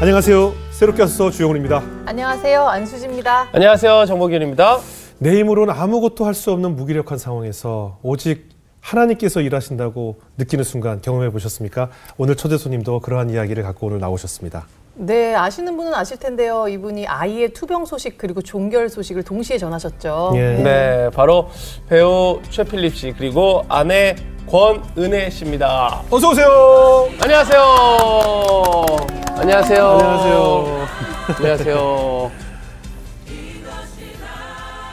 안녕하세요. 새롭게 와서 주영훈입니다. 안녕하세요. 안수지입니다. 안녕하세요. 정복윤입니다. 내 힘으로는 아무것도 할 수 없는 무기력한 상황에서 오직 하나님께서 일하신다고 느끼는 순간 경험해 보셨습니까? 오늘 초대 손님도 그러한 이야기를 갖고 오늘 나오셨습니다. 네, 아시는 분은 아실 텐데요. 이분이 아이의 투병 소식 그리고 종결 소식을 동시에 전하셨죠. 예. 네, 바로 배우 최필립 씨 그리고 아내 권은혜 씨입니다. 어서 오세요. 안녕하세요. 안녕하세요. 안녕하세요. 안녕하세요.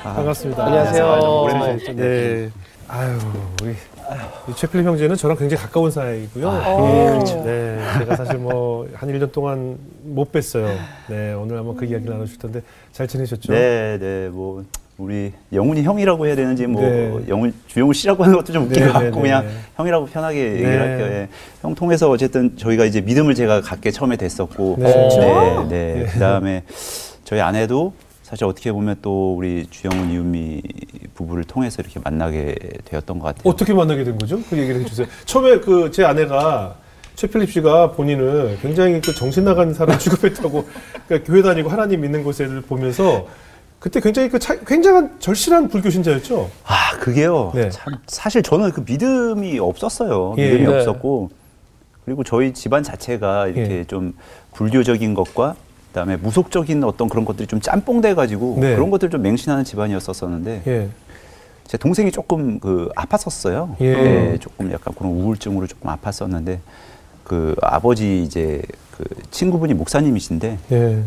반갑습니다. 안녕하세요. 오랜만에 또 네. 아유, 우리 이 최필립 형제는 저랑 굉장히 가까운 사이고요. 예, 그렇죠. 네, 제가 사실 뭐 한 1년 동안 못 뵀어요. 네, 오늘 한번 그 이야기 를 나눠줄 텐데 잘 지내셨죠? 네, 네, 뭐 우리 영훈이 형이라고 해야 되는지 뭐 네. 영훈 주영훈 씨라고 하는 것도 좀 웃긴 네, 것 네, 같고 네, 그냥 네. 형이라고 편하게 네. 얘기를 할게요. 예. 형 통해서 어쨌든 저희가 이제 믿음을 제가 갖게 처음에 됐었고, 네. 네. 그다음에 저희 아내도 사실 어떻게 보면 또 우리 주영훈 이은미 부부를 통해서 이렇게 만나게 되었던 것 같아요. 어떻게 만나게 된 거죠? 그 얘기를 해주세요. 처음에 그 제 아내가 최필립 씨가 본인을 굉장히 그 정신 나간 사람 취급했다고 그러니까 교회 다니고 하나님 믿는 것을 보면서 그때 굉장히 그 차- 굉장한 절실한 불교 신자였죠. 아, 그게요. 네. 참 사실 저는 그 믿음이 없었어요. 예. 믿음이 네. 없었고 그리고 저희 집안 자체가 이렇게 예. 좀 불교적인 것과 그다음에 무속적인 어떤 그런 것들이 좀 짬뽕돼 가지고 네. 그런 것들 좀 맹신하는 집안이었었는데 예. 제 동생이 조금 그 아팠었어요. 예. 네, 조금 약간 그런 우울증으로 조금 아팠었는데 그 아버지 이제 그 친구분이 목사님이신데 예.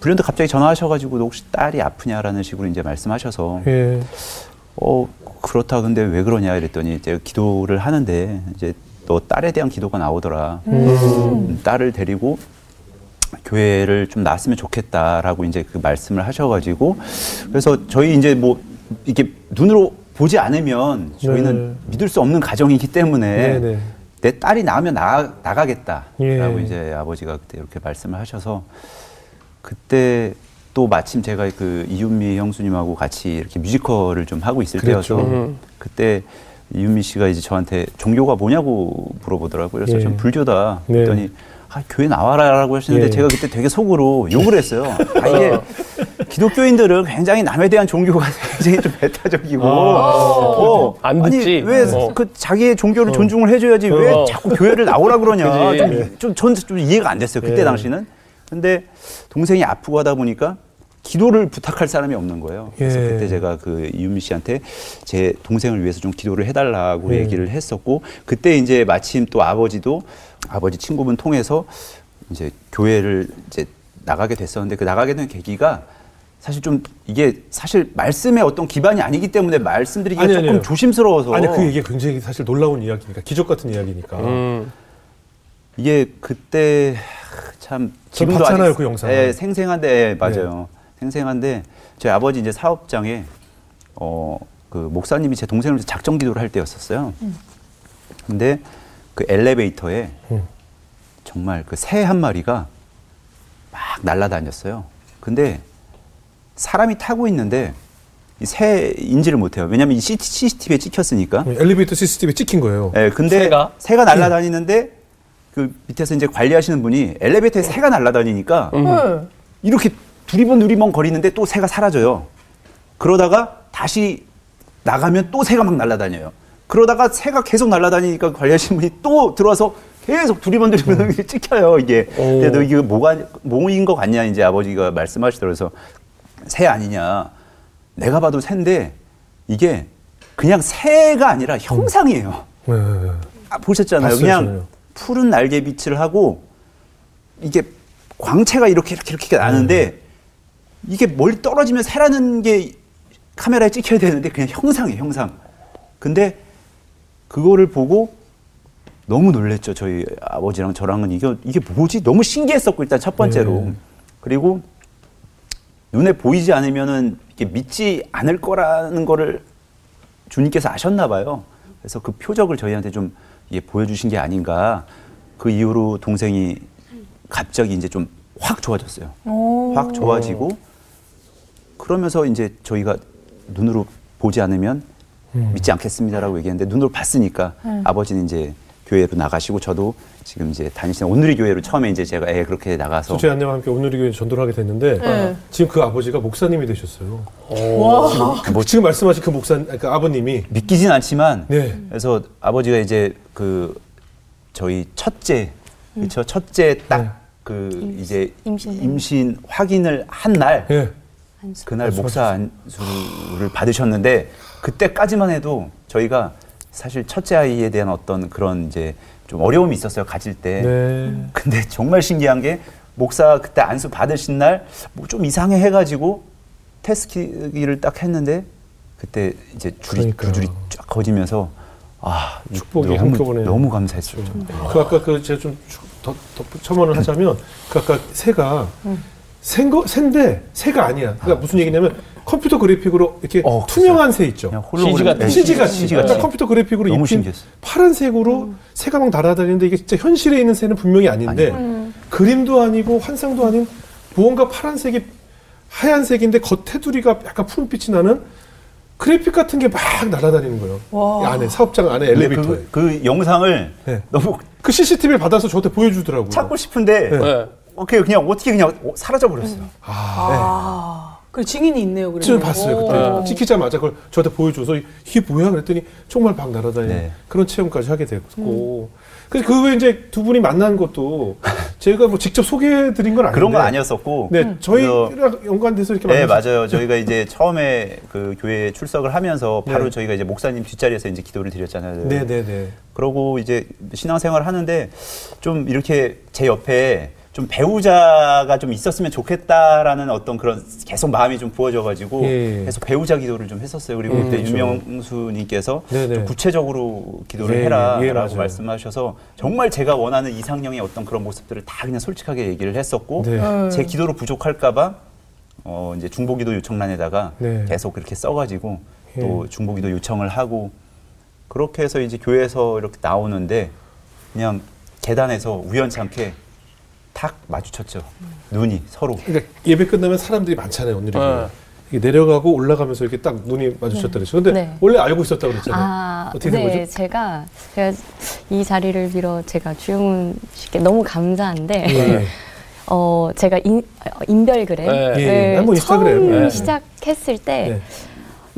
불현듯 갑자기 전화하셔가지고 너 혹시 딸이 아프냐라는 식으로 이제 말씀하셔서 예. 어 그렇다 근데 왜 그러냐 이랬더니 이제 기도를 하는데 이제 너 딸에 대한 기도가 나오더라 음, 딸을 데리고 교회를 좀 나왔으면 좋겠다라고 이제 그 말씀을 하셔가지고 그래서 저희 이제 뭐 이렇게 눈으로 보지 않으면 저희는 네. 믿을 수 없는 가정이기 때문에 네, 네. 내 딸이 나으면 나, 나가겠다라고 예. 이제 아버지가 그때 이렇게 말씀을 하셔서 그때 또 마침 제가 그 이윤미 형수님하고 같이 이렇게 뮤지컬을 좀 하고 있을 그랬죠. 때여서 음. 그때 이윤미 씨가 이제 저한테 종교가 뭐냐고 물어보더라고요. 그래서 예. 좀 불교다. 네. 그랬더니 아, 교회 나와라라고 하시는데 예. 제가 그때 되게 속으로 욕을 했어요. 아, 이게 기독교인들은 굉장히 남에 대한 종교가 굉장히 좀 배타적이고 어, 안 아니, 듣지. 왜 어. 그 자기의 종교를 존중을 해줘야지 왜 어. 자꾸 교회를 나오라 그러냐 그지. 좀, 좀, 전좀 이해가 안 됐어요 그때 예. 당시는 근데 동생이 아프고 하다 보니까 기도를 부탁할 사람이 없는 거예요 그래서 예. 그때 제가 그 이윤미 씨한테 제 동생을 위해서 좀 기도를 해달라고 예. 얘기를 했었고 그때 이제 마침 또 아버지도 아버지 친구분 통해서 이제 교회를 이제 나가게 됐었는데 그 나가게 된 계기가 사실 좀 이게 사실 말씀의 어떤 기반이 아니기 때문에 말씀드리기가 아니, 조금 아니요. 조심스러워서 아니 그 얘기 굉장히 사실 놀라운 이야기니까 기적 같은 이야기니까. 음. 이게 그때 참저 지금도 봤잖아요, 아직 그 영상을. 예, 생생한데 예, 맞아요. 생생한데 저희 아버지 이제 사업장에 어 그 목사님이 제 동생을 위해서 작정 기도를 할 때였었어요. 근데 그 엘리베이터에 음. 정말 그 새 한 마리가 막 날아다녔어요. 근데 사람이 타고 있는데 이 새인지를 못해요. 왜냐하면 이 CCTV에 찍혔으니까. 엘리베이터 CCTV에 찍힌 거예요. 예, 근데 새가? 새가, 날아다니는데 그 밑에서 이제 관리하시는 분이 엘리베이터에 새가 날아다니니까 네. 이렇게 두리번 두리번 거리는데 또 새가 사라져요. 그러다가 다시 나가면 또 새가 막 날아다녀요. 그러다가 새가 계속 날아다니니까 관리하시는 분이 또 들어와서 계속 두리번 두리번 찍혀요 이게. 근데 너 이게 뭐가 뭐인 것 같냐 이제 아버지가 말씀하시더라고요. 그래서 새 아니냐. 내가 봐도 새인데 이게 그냥 새가 아니라 형상이에요. 네. 아, 보셨잖아요. 봤어요, 그냥 저는요. 푸른 날개 빛을 하고 이게 광채가 이렇게 이렇게 이렇게 나는데 이게 멀리 떨어지면 새라는 게 카메라에 찍혀야 되는데 그냥 형상이에요, 형상. 근데 그거를 보고 너무 놀랬죠. 저희 아버지랑 저랑은 이게 이게 뭐지? 너무 신기했었고 일단 첫 번째로. 네. 그리고 눈에 보이지 않으면은 이게 믿지 않을 거라는 거를 주님께서 아셨나 봐요. 그래서 그 표적을 저희한테 좀 이게 보여주신 게 아닌가. 그 이후로 동생이 갑자기 이제 좀 확 좋아졌어요. 확 좋아지고 그러면서 이제 저희가 눈으로 보지 않으면 믿지 않겠습니다라고 얘기했는데 눈으로 봤으니까 아버지는 이제 교회로 나가시고 저도 지금 이제 다니시는 온누리 교회로 처음에 이제 제가 예, 그렇게 나가서 제 아내와 함께 오늘이 교회 전도를 하게 됐는데 네. 지금 그 아버지가 목사님이 되셨어요. 와. 그 뭐 지금 말씀하신 그 목사, 그 아버님이 믿기진 않지만 네. 그래서 아버지가 이제 그 저희 첫째 그렇죠 첫째 딱그 이제 임신. 임신 확인을 한 날 예. 그날 목사 안수를 받으셨는데 그때까지만 해도 저희가 사실 첫째 아이에 대한 어떤 그런 이제 좀 어려움이 있었어요 가질 때. 네. 근데 정말 신기한 게 목사 그때 안수 받으신 날 뭐 좀 이상해 해가지고 테스트기를 딱 했는데 그때 이제 줄이 그러니까요. 두 줄이 쫙 거지면서 아 축복이 너무, 한꺼번에. 너무 감사했어요. 그 아까 그 제가 좀 더, 더 첨언을 하자면 그 아까 새가 새거 새인데 새가 아니야. 그러니까 무슨 얘기냐면 컴퓨터 그래픽으로 이렇게 어, 투명한 새 있죠. CG 같은 네, CG 같이. 그러니까. 컴퓨터 그래픽으로 너무 입힌 신기했어요. 파란색으로 새가 막 날아다니는데 이게 진짜 현실에 있는 새는 분명히 아닌데 그림도 아니고 환상도 아닌 무언가 파란색이 하얀색인데 겉 테두리가 약간 푸른빛이 나는 그래픽 같은 게 막 날아다니는 거예요. 와. 이 안에 사업장 안에 엘리베이터에. 그, 그 영상을 네. 너무 그 CCTV를 받아서 저한테 보여주더라고요. 찾고 싶은데 네. 네. 어떻게 그냥 어떻게 그냥 사라져 버렸어요. 아. 그 증인이 있네요, 그러면. 좀 봤어요 그때 오. 찍히자마자 그걸 저한테 보여줘서 이게 뭐야 그랬더니 정말 막 날아다니는 네. 그런 체험까지 하게 됐고 그래서 그 후에 이제 두 분이 만난 것도 제가 뭐 직접 소개해드린 건 아닌데 그런 건 아니었었고. 네 저희랑 연관돼서 이렇게 네 만났죠. 맞아요. 저희가 이제 처음에 그 교회에 출석을 하면서 바로 네. 저희가 이제 목사님 뒷자리에서 이제 기도를 드렸잖아요. 네네네 그러고 이제 신앙생활을 하는데 좀 이렇게 제 옆에 좀 배우자가 좀 있었으면 좋겠다라는 어떤 그런 계속 마음이 좀 부어져가지고 예. 계속 배우자 기도를 좀 했었어요. 그리고 음, 그때 그렇죠. 유명수님께서 네네. 좀 구체적으로 기도를 예, 해라라고 예, 맞아요. 말씀하셔서 정말 제가 원하는 이상형의 어떤 그런 모습들을 다 그냥 솔직하게 얘기를 했었고 네. 제 기도로 부족할까봐 어 이제 중보기도 요청란에다가 네. 계속 그렇게 써가지고 예. 또 중보기도 요청을 하고 그렇게 해서 이제 교회에서 이렇게 나오는데 그냥 계단에서 우연찮게 탁 마주쳤죠 눈이 서로 그러니까 예배 끝나면 사람들이 많잖아요 오늘이 네. 내려가고 올라가면서 이렇게 딱 눈이 마주쳤다 그랬죠 근데 네. 원래 알고 있었다고 그랬잖아요 아, 어떻게 된 네, 거죠? 제가 제가 이 자리를 빌어 제가 주영훈 씨께 너무 감사한데 예. 어 제가 인, 인별그램을 네. 한번 처음. 네. 시작했을 때 네.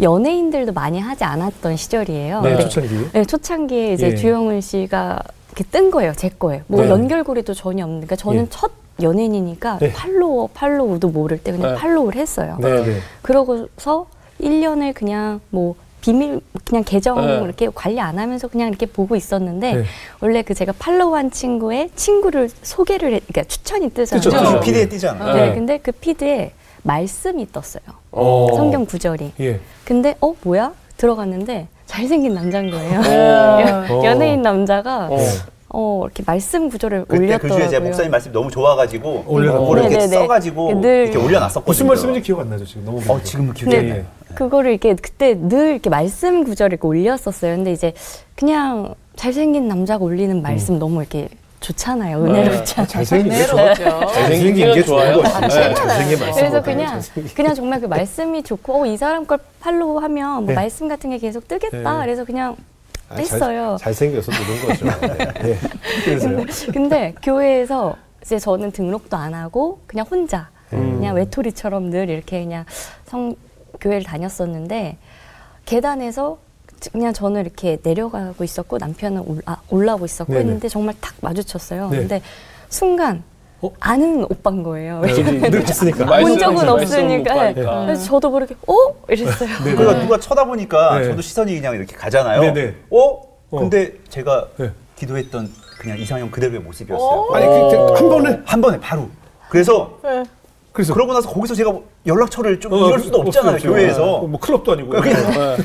연예인들도 많이 하지 않았던 시절이에요. 네, 초창기 네, 초창기에 이제 예. 주영훈 씨가 이렇게 뜬 거예요, 제 거예요. 뭐 네. 연결고리도 전혀 없는. 그러니까 저는 예. 첫 연예인이니까 네. 팔로워, 팔로우도 모를 때 그냥 네. 팔로우를 했어요. 네네 그러고서 1년을 그냥 뭐 비밀 그냥 계정 네. 이렇게 관리 안 하면서 그냥 이렇게 보고 있었는데 네. 원래 그 제가 팔로우한 친구의 친구를 소개를 해, 그러니까 추천이 뜨잖아요. 그쵸. 피드에 뜨잖아 네, 네. 근데 그 피드에 말씀이 떴어요. 어. 성경 구절이. 예. 근데 어 뭐야? 들어갔는데 잘생긴 남자인 거예요. 어. 연예인 남자가 어. 어 이렇게 말씀 구절을 그때 그 올렸더라고요. 주에 제가 목사님 말씀 이 너무 좋아가지고 올려놨구나. 그걸 이렇게 네네네. 써가지고 늘- 이렇게 올려놨었거든요 무슨 말씀인지 기억 안 나죠 지금 너무 어 지금 기억이 네. 안 나요 그거를 이렇게 그때 늘 이렇게 말씀 구절을 이렇게 올렸었어요. 근데 이제 그냥 잘생긴 남자가 올리는 말씀 너무 이렇게 좋잖아요. 은혜롭잖아요. 잘생긴 게 좋아 은혜롭죠. 잘생긴 게 좋아요. 네. 잘생긴 말씀 그래서 그냥 그냥 정말 그 말씀이 좋고 어, 이 사람 걸 팔로우 하면 뭐 네. 말씀 같은 게 계속 뜨겠다. 네. 그래서 그냥 아, 잘- 했어요. 잘 생겨서 누른 거죠 네. 네. 그래서요 근데 교회에서 이제 저는 등록도 안 하고 그냥 혼자 음. 그냥 외톨이처럼 늘 이렇게 그냥 성 교회를 다녔었는데 계단에서 그냥 저는 이렇게 내려가고 있었고 남편은 올라, 올라오고 있었고 네네. 했는데 정말 탁 마주쳤어요. 네. 근데 순간 어? 아는 오빠인 거예요. 네, 늘 봤으니까 말씀- 본 적은 없으니까. 그래서 저도 모르게 어 이랬어요. 네. 그러니까 누가 쳐다보니까 네. 저도 시선이 그냥 이렇게 가잖아요. 네네. 어? 어. 근데 제가 네. 기도했던 그냥 이상형 그대로의 모습이었어요. 아니 그, 그, 한 번에 한 번에 바로. 그래서 그래서 그러고 나서 거기서 제가 뭐 연락처를 좀 어, 이럴 수도 없잖아요 없죠. 교회에서 어, 뭐 클럽도 아니고 네.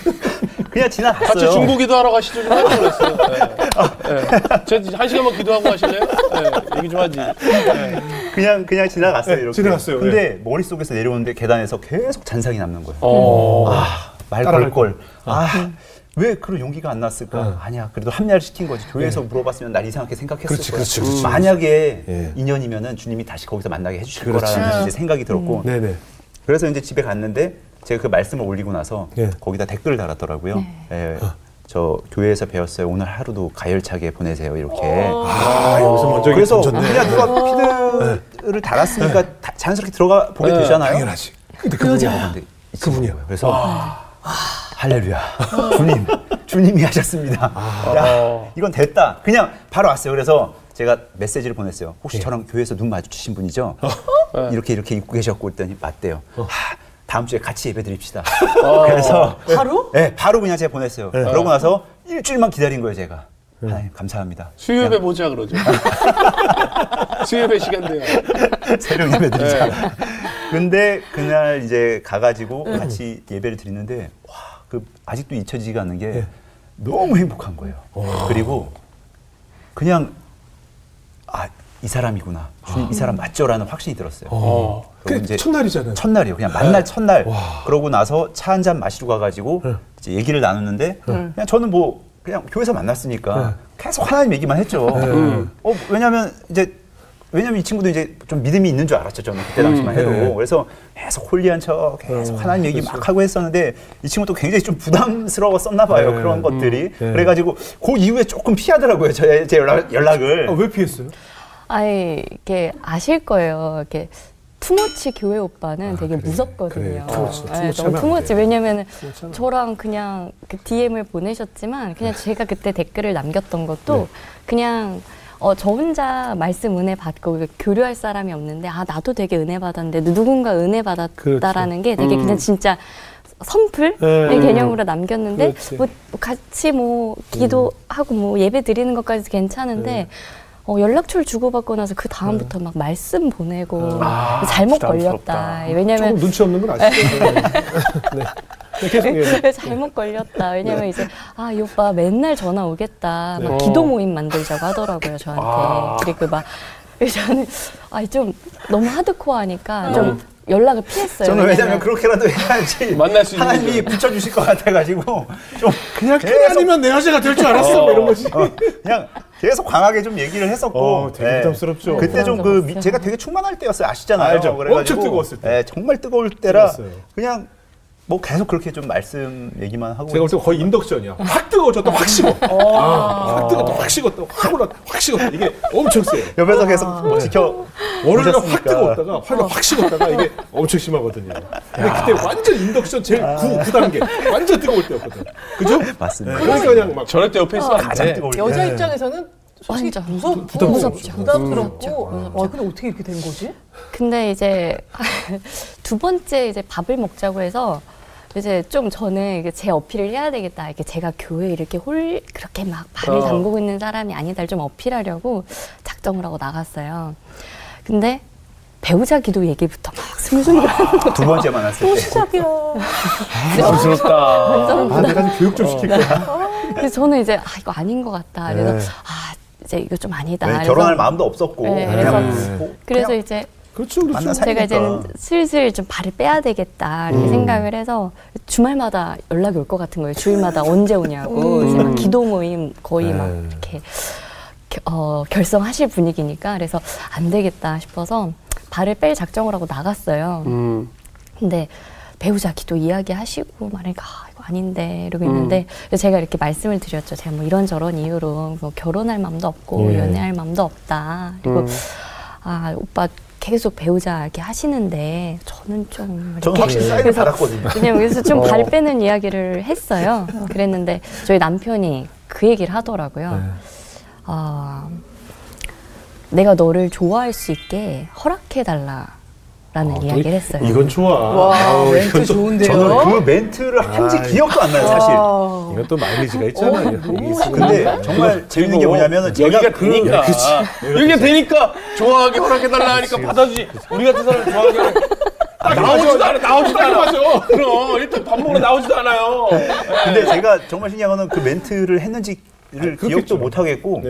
그냥 지나갔어요. 같이 중보 기도 하러 가시죠 좀 하려고 그랬어요. 네. 네. 제한 시간만 기도하고 가실래요? 네. 얘기 좀 하지. 네. 그냥 그냥 지나갔어요 네, 이렇게. 지나갔어요. 근데 머릿 속에서 내려오는데 계단에서 계속 잔상이 남는 거예요. 어. 아, 말 걸 걸. 아, 왜 그런 용기가 안 났을까? 어. 아니야. 그래도 합리화를 시킨 거지. 교회에서 물어봤으면 날 이상하게 생각했을 그렇지, 거야. 그렇지, 그렇지. 만약에 예. 인연이면은 주님이 다시 거기서 만나게 해주실 그렇지. 거라는 이제 생각이 들었고. 네네 그래서 이제 집에 갔는데 제가 그 말씀을 올리고 나서 예. 거기다 댓글을 달았더라고요. 예. 저 교회에서 배웠어요. 오늘 하루도 가열차게 보내세요. 이렇게. 아, 여기서 먼저 그래서 던졌네. 그냥 누가 피드를 달았으니까 다- 자연스럽게 들어가 보게 네, 되잖아요. 당연하지. 근데 그 그분이야. 그분이야. 그래서 할렐루야. 주님, 주님이 하셨습니다. 야, 이건 됐다. 그냥 바로 왔어요. 그래서 제가 메시지를 보냈어요. 혹시 저랑 교회에서 눈 마주치신 분이죠? 이렇게 이렇게 입고 계셨고 했더니 맞대요. 하, 다음 주에 같이 예배 드립시다. 그래서 바로? 네, 바로 그냥 제가 보냈어요. 그러고 나서 일주일만 기다린 거예요, 제가. 하나님 감사합니다. 수요예배 보자 그러죠. 수요예배 시간 돼요. 새벽 예배 드리자. 근데 그날 이제 가가지고 같이 예배를 드리는데 와, 그 아직도 잊혀지지가 않는 게 너무 행복한 거예요. 그리고 그냥 아, 이 사람이구나. 주님 이 사람 맞죠라는 확신이 들었어요. 어. 그 첫날이잖아요. 첫날이요. 그냥 만날 첫날. 그러고 나서 차 한 잔 마시러 가가지고 이제 얘기를 나눴는데 그냥 저는 뭐 그냥 교회에서 만났으니까 계속 하나님 얘기만 했죠. 어, 왜냐면 이제 왜냐면 이 친구도 이제 좀 믿음이 있는 줄 알았죠. 저는 그때 당시만 해도. 네. 그래서 계속 홀리한 척 계속 하나님 얘기 막 하고 했었는데 이 친구도 굉장히 좀 부담스러웠었나 봐요. 네. 그런 것들이. 네. 그래가지고 그 이후에 조금 피하더라고요. 제, 제 연락, 연락을. 아, 왜 피했어요? 아니 이게 아실 거예요. 이렇게 투머치 교회 오빠는 되게 무섭거든요. 아, 그래. 투머치, 네, 투머치 너무 투머치 하면 저랑 그냥 그 DM을 보내셨지만 그냥 제가 그때 댓글을 남겼던 것도 네. 그냥 어, 저 혼자 말씀 은혜 받고 교류할 사람이 없는데 아 나도 되게 은혜 받았는데 누군가 은혜 받았다라는 게 되게 그냥 진짜 선풀 네. 의 개념으로 남겼는데 그렇지. 뭐 같이 뭐 기도하고 뭐 예배 드리는 것까지 괜찮은데 네. 어, 연락처를 주고받고 나서 그 다음부터 막 말씀 보내고 아, 잘못. 걸렸다. 왜냐면 눈치 없는 건 아시죠? 네. 네. 네. 잘못 걸렸다. 왜냐면 이제 아, 이 오빠 맨날 전화 오겠다. 막 네. 기도 모임 만들자고 하더라고요, 저한테. 아. 그리고 막 그래서 저는 아, 좀 너무 하드코어하니까 좀 연락을 피했어요. 저는 왜냐면 그렇게라도 해야지 만날 수 있는 하나님이. 붙여주실 것 같아가지고 좀 그냥 계속- 아니면 내 여자가 될 줄 알았어. 뭐 이런 거지. 어, 그냥 계속 강하게 좀 얘기를 했었고 어, 되게 부담스럽죠. 그때 좀 그. 제가 되게 충만할 때였어요 아시잖아요 알죠. 엄청 뜨거웠을 때. 네, 정말 뜨거울 때라 뜨거웠어요. 그냥 뭐 계속 그렇게 좀 말씀 얘기만 하고 제가 볼 때 거의 인덕션이야. 확 뜨거워졌다, 확 식어. 아, 확 뜨거웠다, 확 식었다, 확 올라, 확 식었다. 이게 엄청 세요. 옆에서 계속 뭐 지켜 월요일에 확 보셨으니까. 뜨거웠다가 화가 확 식었다가 이게 엄청 심하거든요. 근데 그때 완전 인덕션 제일 구, 9단계. 완전 뜨거울 때였거든. 그죠? 맞습니다. 네, 그러니까 그냥 막 저럴 때 옆에 있으면 안 가장 돼. 뜨거울 때 여자 입장에서는 솔직히 완전 무섭고 부담스럽죠. 부담스럽고 와 근데 어떻게 이렇게 된 거지? 근데 이제 두 번째 이제 밥을 먹자고 해서 이제 좀 저는 제 어필을 해야 되겠다. 이렇게 제가 교회 이렇게 홀 그렇게 막 발을 어. 담그고 있는 사람이 아니다를 좀 어필하려고 작정을 하고 나갔어요. 근데 배우자 기도 얘기부터 막 슬슬 두 번째 만났을 또때 시작이야. 부담스럽다. 완전 아, 내가 좀 교육 좀 시킬 거야. 그래서 저는 이제 아 이거 아닌 것 같다. 그래서 네. 아 이제 이거 좀 아니다. 네, 결혼할 마음도 없었고 네, 그냥 그래서- 뭐 그래서 그냥 이제 그렇죠, 그렇죠. 제가 이제 사니까. 슬슬 좀 발을 빼야 되겠다 이렇게 생각을 해서 주말마다 연락이 올 것 같은 거예요. 주일마다 언제 오냐고 이제 막 기도 모임 거의 막 네. 이렇게 겨- 어, 결성하실 분위기니까 그래서 안 되겠다 싶어서 발을 뺄 작정을 하고 나갔어요. 음. 근데 배우자 기도 이야기하시고 말하니까 아, 이거 아닌데 이러고 있는데 그래서 제가 이렇게 말씀을 드렸죠. 제가 뭐 이런저런 이유로 뭐 결혼할 마음도 없고 예. 연애할 마음도 없다. 그리고 음. 아 오빠 계속 배우자 이렇게 하시는데 저는 좀 저는 이렇게 확실히 사인을 받았거든요. 왜냐면 그래서 좀 어. 발 빼는 이야기를 했어요. 그랬는데 저희 남편이 그 얘기를 하더라고요. 네. 아, 내가 너를 좋아할 수 있게 허락해 달라 라는 이야기를 했어요. 이건 좋아. 와 아우, 멘트 이건 또, 좋은데요. 저는 그 멘트를 한지 아이. 기억도 안 나요 사실 와. 이건 또 마일리지가 있잖아요. 어, 이게 있으면. 근데 정말 재밌는 게 뭐냐면은 제가 여기가 그 되니까 여기가 되니까 좋아하게 허락해달라 하니까 받아주지 우리 같은 사람 좋아하게 허락- 아, 나오지도 않아 나오지도 않아 그럼 일단 밥 먹으러 나오지도 않아요 근데 제가 정말 신기한 거는 그 멘트를 했는지를. 기억도 못 하겠고.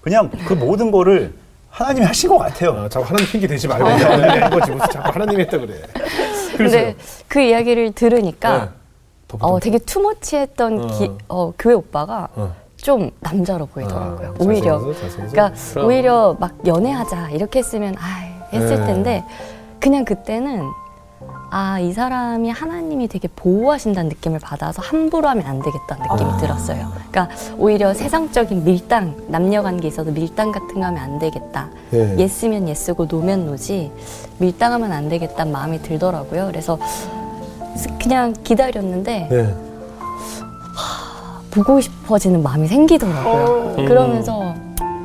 그냥 그 모든 거를 하나님이 하신 것 같아요. 아, 자꾸 하나님 핑계 대지 말고 하나님 한 거지 무슨 자꾸 하나님 했다 그래. 근데 그 이야기를 들으니까 네. 더 어, 되게 투머치했던 어. 기- 어, 교회 오빠가 어. 좀 남자로 보이더라고요. 아, 오히려. 잘생겨서, 잘생겨서. 그러니까 그럼. 오히려 막 연애하자 이렇게 했으면 아 했을 네. 텐데 그냥 그때는 아, 이 사람이 하나님이 되게 보호하신다는 느낌을 받아서 함부로 하면 안 되겠다는 느낌이 들었어요. 그러니까 오히려 세상적인 밀당, 남녀 관계에 있어서 밀당 같은 거 하면 안 되겠다. 예. 예스면 예스고 노면 노지 밀당하면 안 되겠다는 마음이 들더라고요. 그래서 그냥 기다렸는데 네. 보고 싶어지는 마음이 생기더라고요. 그러면서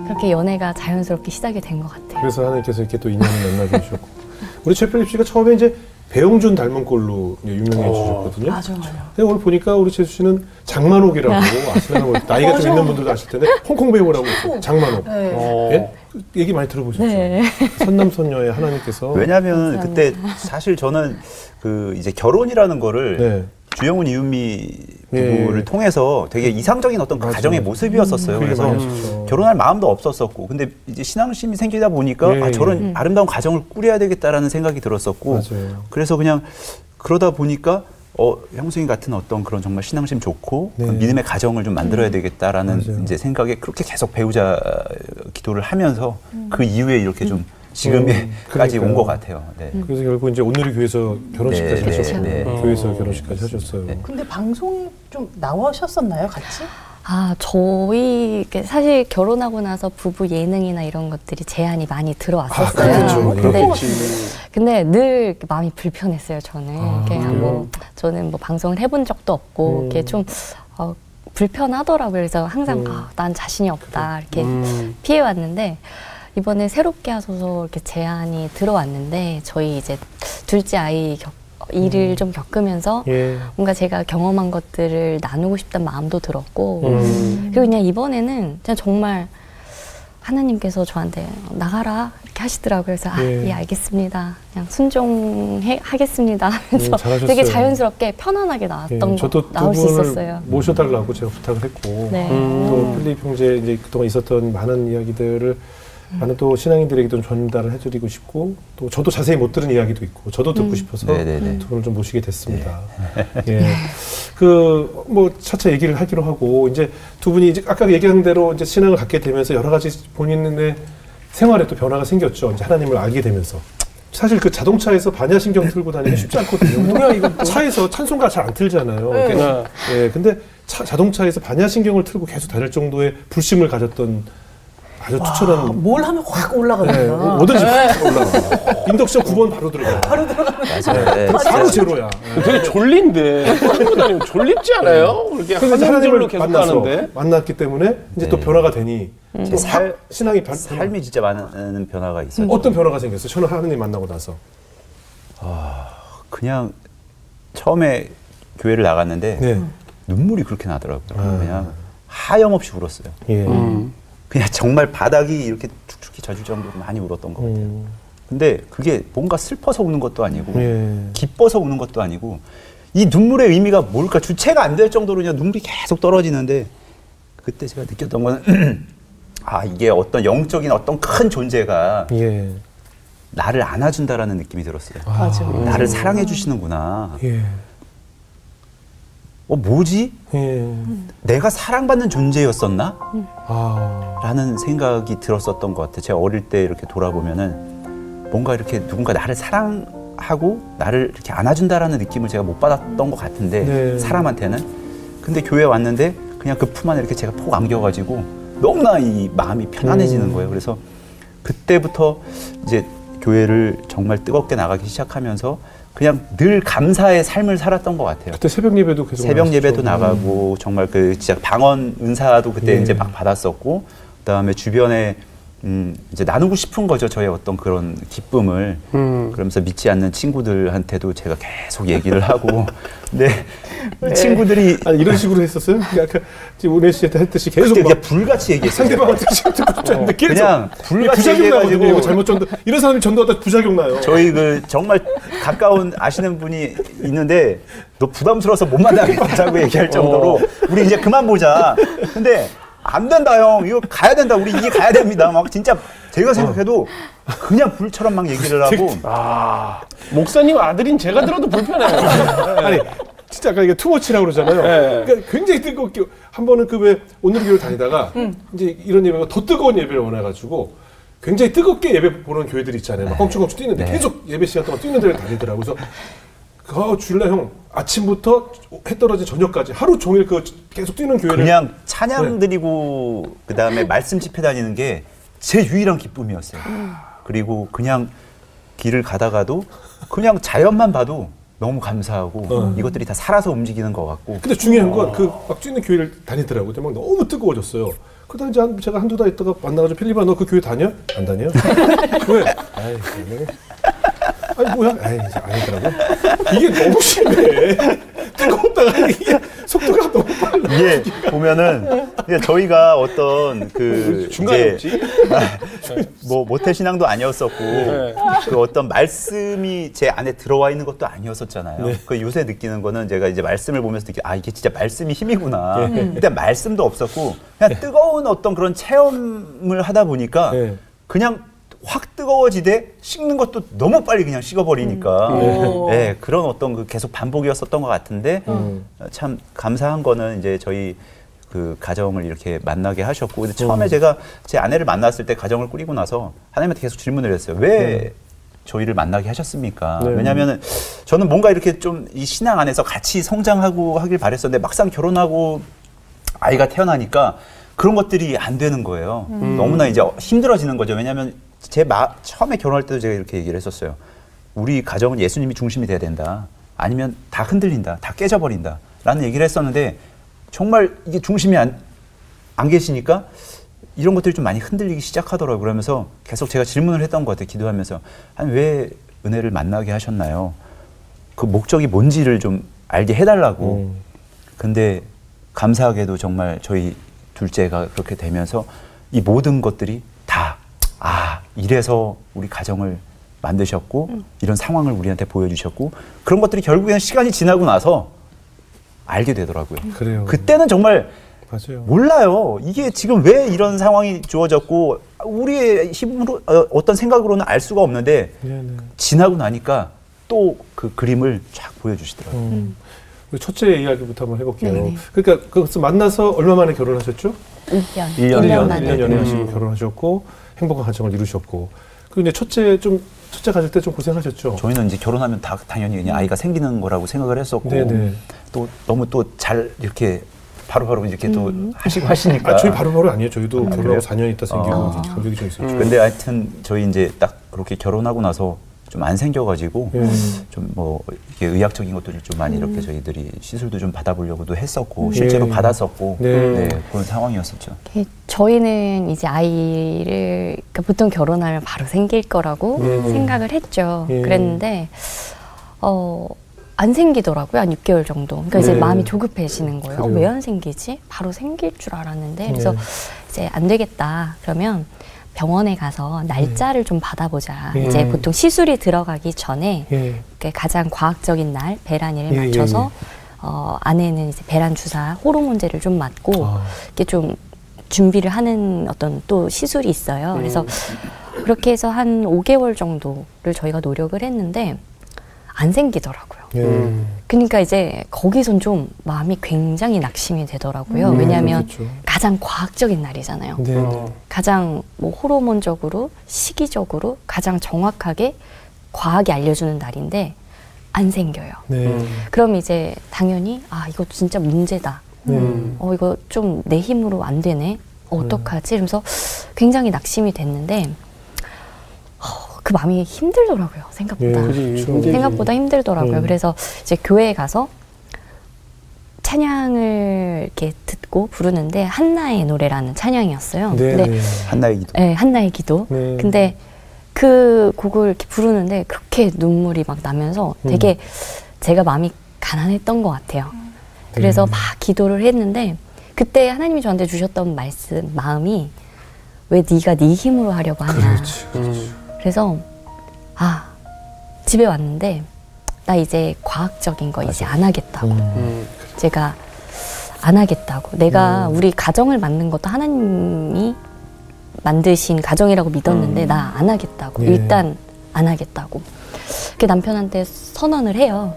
그렇게 연애가 자연스럽게 시작이 된 것 같아요. 그래서 하나님께서 이렇게 또 인연을 만나게 해주셨고 우리 최필립 씨가 처음에 이제 배용준 닮은 꼴로 이제 유명해 주셨거든요. 맞아, 맞아. 근데 오늘 보니까 우리 최수 씨는 장만옥이라고 아시나요? 뭐 나이가 좀 있는 분들도 아실 텐데 홍콩 배우라고. 장만옥. 네. 어. 예? 그 얘기 많이 들어보셨죠? 네. 선남선녀의 하나님께서 왜냐하면. 그때 사실 저는 그 이제 결혼이라는 거를 네. 주영훈 이은미 예. 부부를 통해서 되게 이상적인 어떤 그 맞아, 가정의. 모습이었었어요. 그 얘기 그래서 하셨죠. 결혼할 마음도 없었었고, 근데 이제 신앙심이 생기다 보니까 예, 아, 저런 예. 아름다운 가정을 꾸려야 되겠다라는 생각이 들었었고, 맞아요. 그래서 그냥 그러다 보니까 어, 형수님 같은 어떤 그런 정말 신앙심 좋고 네. 그 믿음의 가정을 좀 만들어야 되겠다라는 맞아요. 이제 생각에 그렇게 계속 배우자 기도를 하면서 그 이후에 이렇게 좀 지금에까지 그러니까요. 온것 같아요. 네. 그래서 결국 이제 오늘의 교회에서 결혼식까지 네, 하셨고 네, 네. 교회에서 결혼식까지 하셨어요. 네. 근데 방송이 좀 나오셨었나요, 같이? 아, 저희 사실 결혼하고 나서 부부 예능이나 이런 것들이 제한이 많이 들어왔었어요. 아, 그렇죠. 근데. 근데 늘 마음이 불편했어요, 저는. 아? 뭐 저는 뭐 방송을 해본 적도 없고 음. 이렇게 좀 어, 불편하더라고요. 그래서 항상 음. 아, 난 자신이 없다 이렇게 음. 피해 왔는데 이번에 새롭게 하소서 이렇게 제안이 들어왔는데 저희 이제 둘째 아이 겪, 일을 좀 겪으면서 예. 뭔가 제가 경험한 것들을 나누고 싶다는 마음도 들었고 음. 그리고 그냥 이번에는 그냥 정말 하나님께서 저한테 나가라 이렇게 하시더라고요. 그래서 아, 예. 예, 알겠습니다. 그냥 순종하겠습니다 하면서 음, 잘하셨어요. 되게 자연스럽게 편안하게 나왔던 예. 거 나올 수 있었어요. 모셔달라고 제가 부탁을 했고 네. 또 필립 형제 이제 그동안 있었던 많은 이야기들을 많은 또 신앙인들에게 좀 전달을 해드리고 싶고 또 저도 자세히 못 들은 이야기도 있고 저도 듣고 싶어서 네네네. 두 분을 좀 모시게 됐습니다. 예. 그, 뭐, 차차 얘기를 하기로 하고, 이제 두 분이 이제 아까 얘기한 대로 이제 신앙을 갖게 되면서 여러 가지 본인의 생활에 또 변화가 생겼죠. 이제 하나님을 알게 되면서. 사실 그 자동차에서 반야신경 틀고 다니기 쉽지 않거든요. 뭐야, 이거 차에서 찬송가 잘 안 틀잖아요. 네. 그러니까 예, 근데 차, 자동차에서 반야신경을 틀고 계속 다닐 정도의 불심을 가졌던 아주 추천한 아, 뭘 하면 확 네, 올라가는구나. 뭐든지 확 올라가. 인덕션 9번 바로 들어가. 바로 맞아요. 네. 바로 제로야. 되게 졸린데 다니면 졸립지 않아요? 하늘들로 하나님을 계속 만나서 가는데 만났기 때문에 이제 또 네. 변화가 되니 또제 살- 확 신앙이 변, 삶이 진짜 많은 변화가 있었죠. 어떤 변화가 생겼어요? 저는 하나님 만나고 나서 그냥 처음에 교회를 나갔는데 네. 눈물이 그렇게 나더라고요. 아. 그냥 하염없이 울었어요. 예. 음. 그냥 정말 바닥이 이렇게 축축히 젖을 정도로 많이 울었던 것 같아요. 음. 근데 그게 뭔가 슬퍼서 우는 것도 아니고 예. 기뻐서 우는 것도 아니고 이 눈물의 의미가 뭘까 주체가 안 될 정도로 그냥 눈물이 계속 떨어지는데 그때 제가 느꼈던 거는 아 이게 어떤 영적인 어떤 큰 존재가 예. 나를 안아준다라는 느낌이 들었어요. 맞아. 나를 사랑해 주시는구나. 예. 어 뭐지? 예. 내가 사랑받는 존재였었나? 아. 라는 생각이 들었었던 것 같아요. 제가 어릴 때 이렇게 돌아보면은 뭔가 이렇게 누군가 나를 사랑하고 나를 이렇게 안아준다라는 느낌을 제가 못 받았던 것 같은데 네. 사람한테는 근데 교회 왔는데 그냥 그 품 안에 이렇게 제가 폭 안겨가지고 너무나 이 마음이 편안해지는 음. 거예요. 그래서 그때부터 이제 교회를 정말 뜨겁게 나가기 시작하면서 그냥 늘 감사의 삶을 살았던 것 같아요. 그때 새벽 예배도 계속 새벽. 예배도 나가고 정말 그 진짜 방언 은사도 그때 예. 이제 막 받았었고 그다음에 주변에 음 이제 나누고 싶은 거죠 저의 어떤 그런 기쁨을 음. 그러면서 믿지 않는 친구들한테도 제가 계속 얘기를 하고 근데 이 친구들이 아니 이런 식으로 했었어요? 아까 지금 은혜 씨한테 했듯이 계속 그냥 불같이 얘기했어요. 상대방한테 지금 듣고 싶지 않은데 계속 그냥 불같이. 얘기해가지고 이거 잘못 전도 이런 사람이 전도하다 부작용 나요. 저희 그 정말 가까운 아시는 분이 있는데 너 부담스러워서 못 만나겠다고 얘기할 정도로 우리 이제 그만 보자. 근데 안 된다 형 이거 가야 된다 우리 이게 가야 됩니다. 막 진짜 제가 생각해도 그냥 불처럼 막 얘기를 하고 아 목사님 아들인 제가 들어도 불편해요. 아니 진짜 아까 이게 투머치라고 그러잖아요. 네. 그러니까 굉장히 뜨겁게 한 번은 그 왜 오늘 교회를 다니다가 이제 이런 예배가 더 뜨거운 예배를 원해가지고 굉장히 뜨겁게 예배 보는 교회들 있잖아요. 막 껑충껑충 뛰는데 네. 계속 예배 시간 동안 뛰는 데를 다니더라고요. 그래서 아, 주일날 형 아침부터 해 떨어진 저녁까지 하루 종일 그 계속 뛰는 교회를 그냥 찬양 드리고 그다음에 말씀 집회 다니는 게 제 유일한 기쁨이었어요. 그리고 그냥 길을 가다가도 그냥 자연만 봐도 너무 감사하고 어. 이것들이 다 살아서 움직이는 것 같고 근데 중요한 건 그막 뛰는 교회를 다니더라고요. 막 너무 뜨거워졌어요. 그러다 이제 한, 제가 한두 달 있다가 만나가지고 필리pa 너그 교회 다녀? 안 다녀? 왜? 아이, 네. 아니 뭐야? 이제 아니더라고. 이게 너무 심해. 뜨거웠다가 이게 속도가 너무 빨라. 이게 보면은 이제 저희가 어떤 그 중간에 이제 뭐 모태 신앙도 아니었었고 네. 그 어떤 말씀이 제 안에 들어와 있는 것도 아니었었잖아요. 네. 그 요새 느끼는 거는 제가 이제 말씀을 보면서 느끼 아 이게 진짜 말씀이 힘이구나. 일단 말씀도 없었고 그냥 뜨거운 어떤 그런 체험을 하다 보니까 네. 그냥 확 뜨거워지되 식는 것도 너무 빨리 그냥 식어버리니까 오. 네, 그런 어떤 그 계속 반복이었었던 것 같은데 음. 어, 참 감사한 거는 이제 저희 그 가정을 이렇게 만나게 하셨고 근데 처음에 제가 제 아내를 만났을 때 가정을 꾸리고 나서 하나님한테 계속 질문을 했어요 왜 저희를 만나게 하셨습니까? 네. 왜냐하면 저는 뭔가 이렇게 좀 이 신앙 안에서 같이 성장하고 하길 바랬었는데 막상 결혼하고 아이가 태어나니까 그런 것들이 안 되는 거예요. 너무나 이제 힘들어지는 거죠. 왜냐하면 제 마, 처음에 결혼할 때도 제가 이렇게 얘기를 했었어요. 우리 가정은 예수님이 중심이 돼야 된다. 아니면 다 흔들린다. 다 깨져버린다. 라는 얘기를 했었는데 정말 이게 중심이 안, 안 계시니까 이런 것들이 좀 많이 흔들리기 시작하더라고요. 그러면서 계속 제가 질문을 했던 것 같아요. 기도하면서. 아니, 왜 은혜를 만나게 하셨나요? 그 목적이 뭔지를 좀 알게 해달라고. 음. 근데 감사하게도 정말 저희 둘째가 그렇게 되면서 이 모든 것들이 다, 아, 이래서 우리 가정을 만드셨고, 이런 상황을 우리한테 보여주셨고, 그런 것들이 결국에는 시간이 지나고 나서 알게 되더라고요. 그래요. 그때는 정말 맞아요. 몰라요. 이게 지금 왜 이런 상황이 주어졌고, 우리의 힘으로, 어, 어떤 생각으로는 알 수가 없는데, 네, 네. 지나고 나니까 또 그 그림을 쫙 보여주시더라고요. 음. 우리 첫째 이야기부터 한번 해볼게요. 네네. 그러니까 그것을 만나서 얼마 만에 결혼하셨죠? 1년. 일 년, 일 1년, 년 만에. 1년 연애하시고 음. 결혼하셨고 행복한 가정을 이루셨고 그리고 이제 첫째 좀 첫째 가질 때 좀 고생하셨죠? 저희는 이제 결혼하면 다 당연히 그냥 아이가 생기는 거라고 생각을 했었고 네네. 또 너무 또 잘 이렇게 바로바로 이렇게 또 하시고 하시니까 아, 저희 바로바로 아니에요. 저희도 아, 결혼하고 그래요? 4년 있다 생기고 아. 이제 간격이 좀 있었죠. 근데 하여튼 저희 이제 딱 그렇게 결혼하고 나서 좀 안 생겨가지고 예. 좀뭐 이렇게 의학적인 것들을 좀 많이 이렇게 저희들이 시술도 좀 받아보려고도 했었고 실제로 예. 받았었고 네. 네. 그런 상황이었었죠. 저희는 이제 아이를 그러니까 보통 결혼하면 바로 생길 거라고 음. 생각을 했죠. 예. 그랬는데 어. 안 생기더라고요. 한 6개월 정도. 그러니까 이제 네. 마음이 조급해지는 거예요. 그래요. 왜안 생기지? 바로 생길 줄 알았는데. 그래서 네. 이제 안 되겠다. 그러면 병원에 가서 날짜를 좀 받아보자. 예. 이제 보통 시술이 들어가기 전에 예. 그 가장 과학적인 날 배란일을 예, 예, 맞춰서 예. 어, 아내는 이제 배란 주사 호르몬제를 좀 맞고 아. 이렇게 좀 준비를 하는 어떤 또 시술이 있어요. 그래서 그렇게 해서 한 5개월 정도를 저희가 노력을 했는데 안 생기더라고요. 예. 음. 그러니까 이제 거기선 좀 마음이 굉장히 낙심이 되더라고요. 음, 왜냐하면 그렇죠. 가장 과학적인 날이잖아요. 네. 어. 가장 뭐 호르몬적으로 시기적으로 가장 정확하게 과학이 알려주는 날인데 안 생겨요. 네. 음. 그럼 이제 당연히 아 이거 진짜 문제다. 음. 어 이거 좀 내 힘으로 안 되네. 어, 어떡하지? 이러면서 굉장히 낙심이 됐는데 어, 그 마음이 힘들더라고요. 생각보다. 예, 그렇죠. 생각보다 힘들더라고요. 음. 그래서 이제 교회에 가서 찬양을 이렇게 듣고 부르는데 한나의 노래라는 찬양이었어요. 네. 근데 네. 한나의 기도. 네, 한나의 기도. 네. 근데 그 곡을 이렇게 부르는데 그렇게 눈물이 막 나면서 되게 제가 마음이 가난했던 것 같아요. 그래서 네. 막 기도를 했는데 그때 하나님이 저한테 주셨던 말씀 마음이 왜 네가 네 힘으로 하려고 하냐. 그렇지. 음. 그래서 아 집에 왔는데 나 이제 과학적인 거 이제 안 하겠다고. 음. 음. 제가 안 하겠다고. 내가 우리 가정을 만든 것도 하나님이 만드신 가정이라고 믿었는데 나안 하겠다고. 네. 일단 안 하겠다고. 그 남편한테 선언을 해요.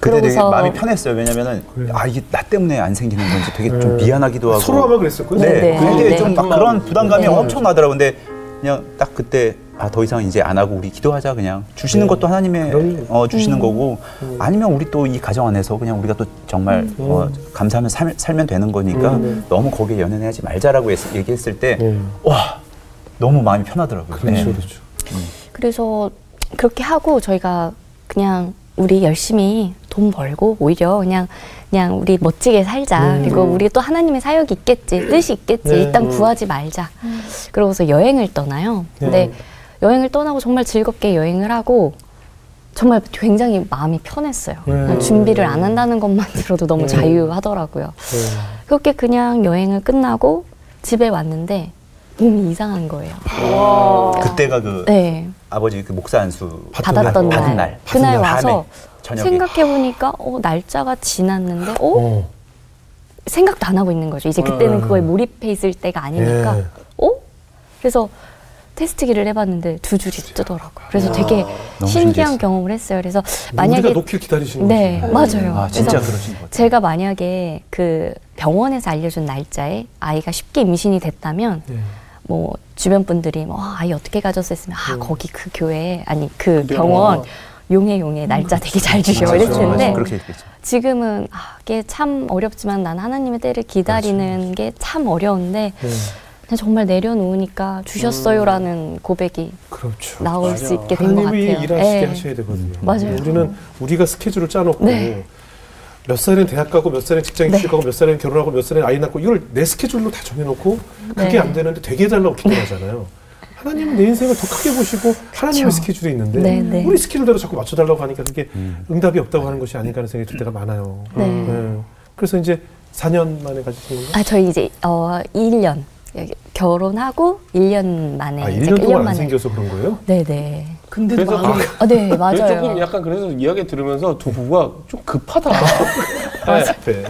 그때 되게 마음이 편했어요. 왜냐면은 그래요. 아 이게 나 때문에 안 생기는 건지 되게 좀 네. 미안하기도 하고 서로 아마 그랬었거든요. 네, 네, 그게 네. 좀막 같은 그런. 부담감이 네. 엄청 나더라고요. 근데 그냥 딱 그때 아 더 이상 이제 안 하고 우리 기도하자 그냥 주시는 것도 하나님의. 어, 주시는 거고 아니면 우리 또 이 가정 안에서 그냥 우리가 또 정말 어, 감사하면 살, 살면 되는 거니까 너무 거기에 연연하지 말자라고 했- 얘기했을 때 음. 와 너무 마음이 편하더라고요. 그렇죠, 네. 그렇죠. 그래서 그렇게 하고 저희가 그냥 우리 열심히 돈 벌고 오히려 그냥 그냥 우리 멋지게 살자. 그리고 우리 또 하나님의 사역이 있겠지, 뜻이 있겠지. 네. 일단 구하지 말자. 그러고서 여행을 떠나요. 근데 네. 여행을 떠나고 정말 즐겁게 여행을 하고 정말 굉장히 마음이 편했어요. 그냥 준비를 안 한다는 것만 들어도 너무 자유하더라고요. 네. 그렇게 그냥 여행을 끝나고 집에 왔는데 몸이 이상한 거예요. 그때가 그 네. 아버지 그 목사 안수 받았던 받은 날. 날. 그날 와서. 생각해 보니까 어, 날짜가 지났는데 어? 어. 생각도 안 하고 있는 거죠. 이제 그때는 그거에 몰입해 있을 때가 아니니까. 예. 어? 그래서 테스트기를 해봤는데 두 줄이 뜨더라고요. 그래서 되게 신기한. 경험을 했어요. 그래서 우리가 만약에 놓길 기다리시는 네 거지. 맞아요. 아 진짜 그러신 것. 제가 만약에 그 병원에서 알려준 날짜에 아이가 쉽게 임신이 됐다면 네. 뭐 주변 분들이 뭐 아, 아이 어떻게 가졌었으면 음. 아 거기 그 교회 아니 그 병원 용해 용해 날짜 되게 잘 주셔 맞아, 이랬을. 텐데. 지금은 아, 이게 참 어렵지만 난 하나님의 때를 기다리는 게 참 어려운데 네. 그냥 정말 내려놓으니까 주셨어요라는 고백이 그렇죠. 나올 수 있게 된것 하나님이 같아요. 일하시게 네. 하셔야 되거든요. 맞아요. 우리는 우리가 스케줄을 짜놓고 네. 몇 살엔 대학 가고 몇 살엔 직장 네. 취직하고 몇 살엔 결혼하고 몇 살엔 아이 낳고 이걸 내 스케줄로 다 정해놓고 그게 네. 안 되는데 되게 해달라고 기도하잖아요. 하나님은 내 인생을 더 크게 보시고 하나님의 그쵸. 스케줄이 있는데 네, 네. 우리 스케줄대로 자꾸 맞춰달라고 하니까 그게 응답이 없다고 하는 것이 아닌가 하는 생각이 들 때가 많아요. 네. 네. 그래서 이제 4년 만에 가지신 건가요? 아 저희 이제 어 1년 결혼하고 1년 만에 아, 이제 1년 1년 동안 안 만에 생겨서 그런 거예요? 네네 근데도 그래서 마음이 아, 네 그래서 맞아요 조금 약간 그래서 이야기 들으면서 두 부부가 좀 급하다. 네.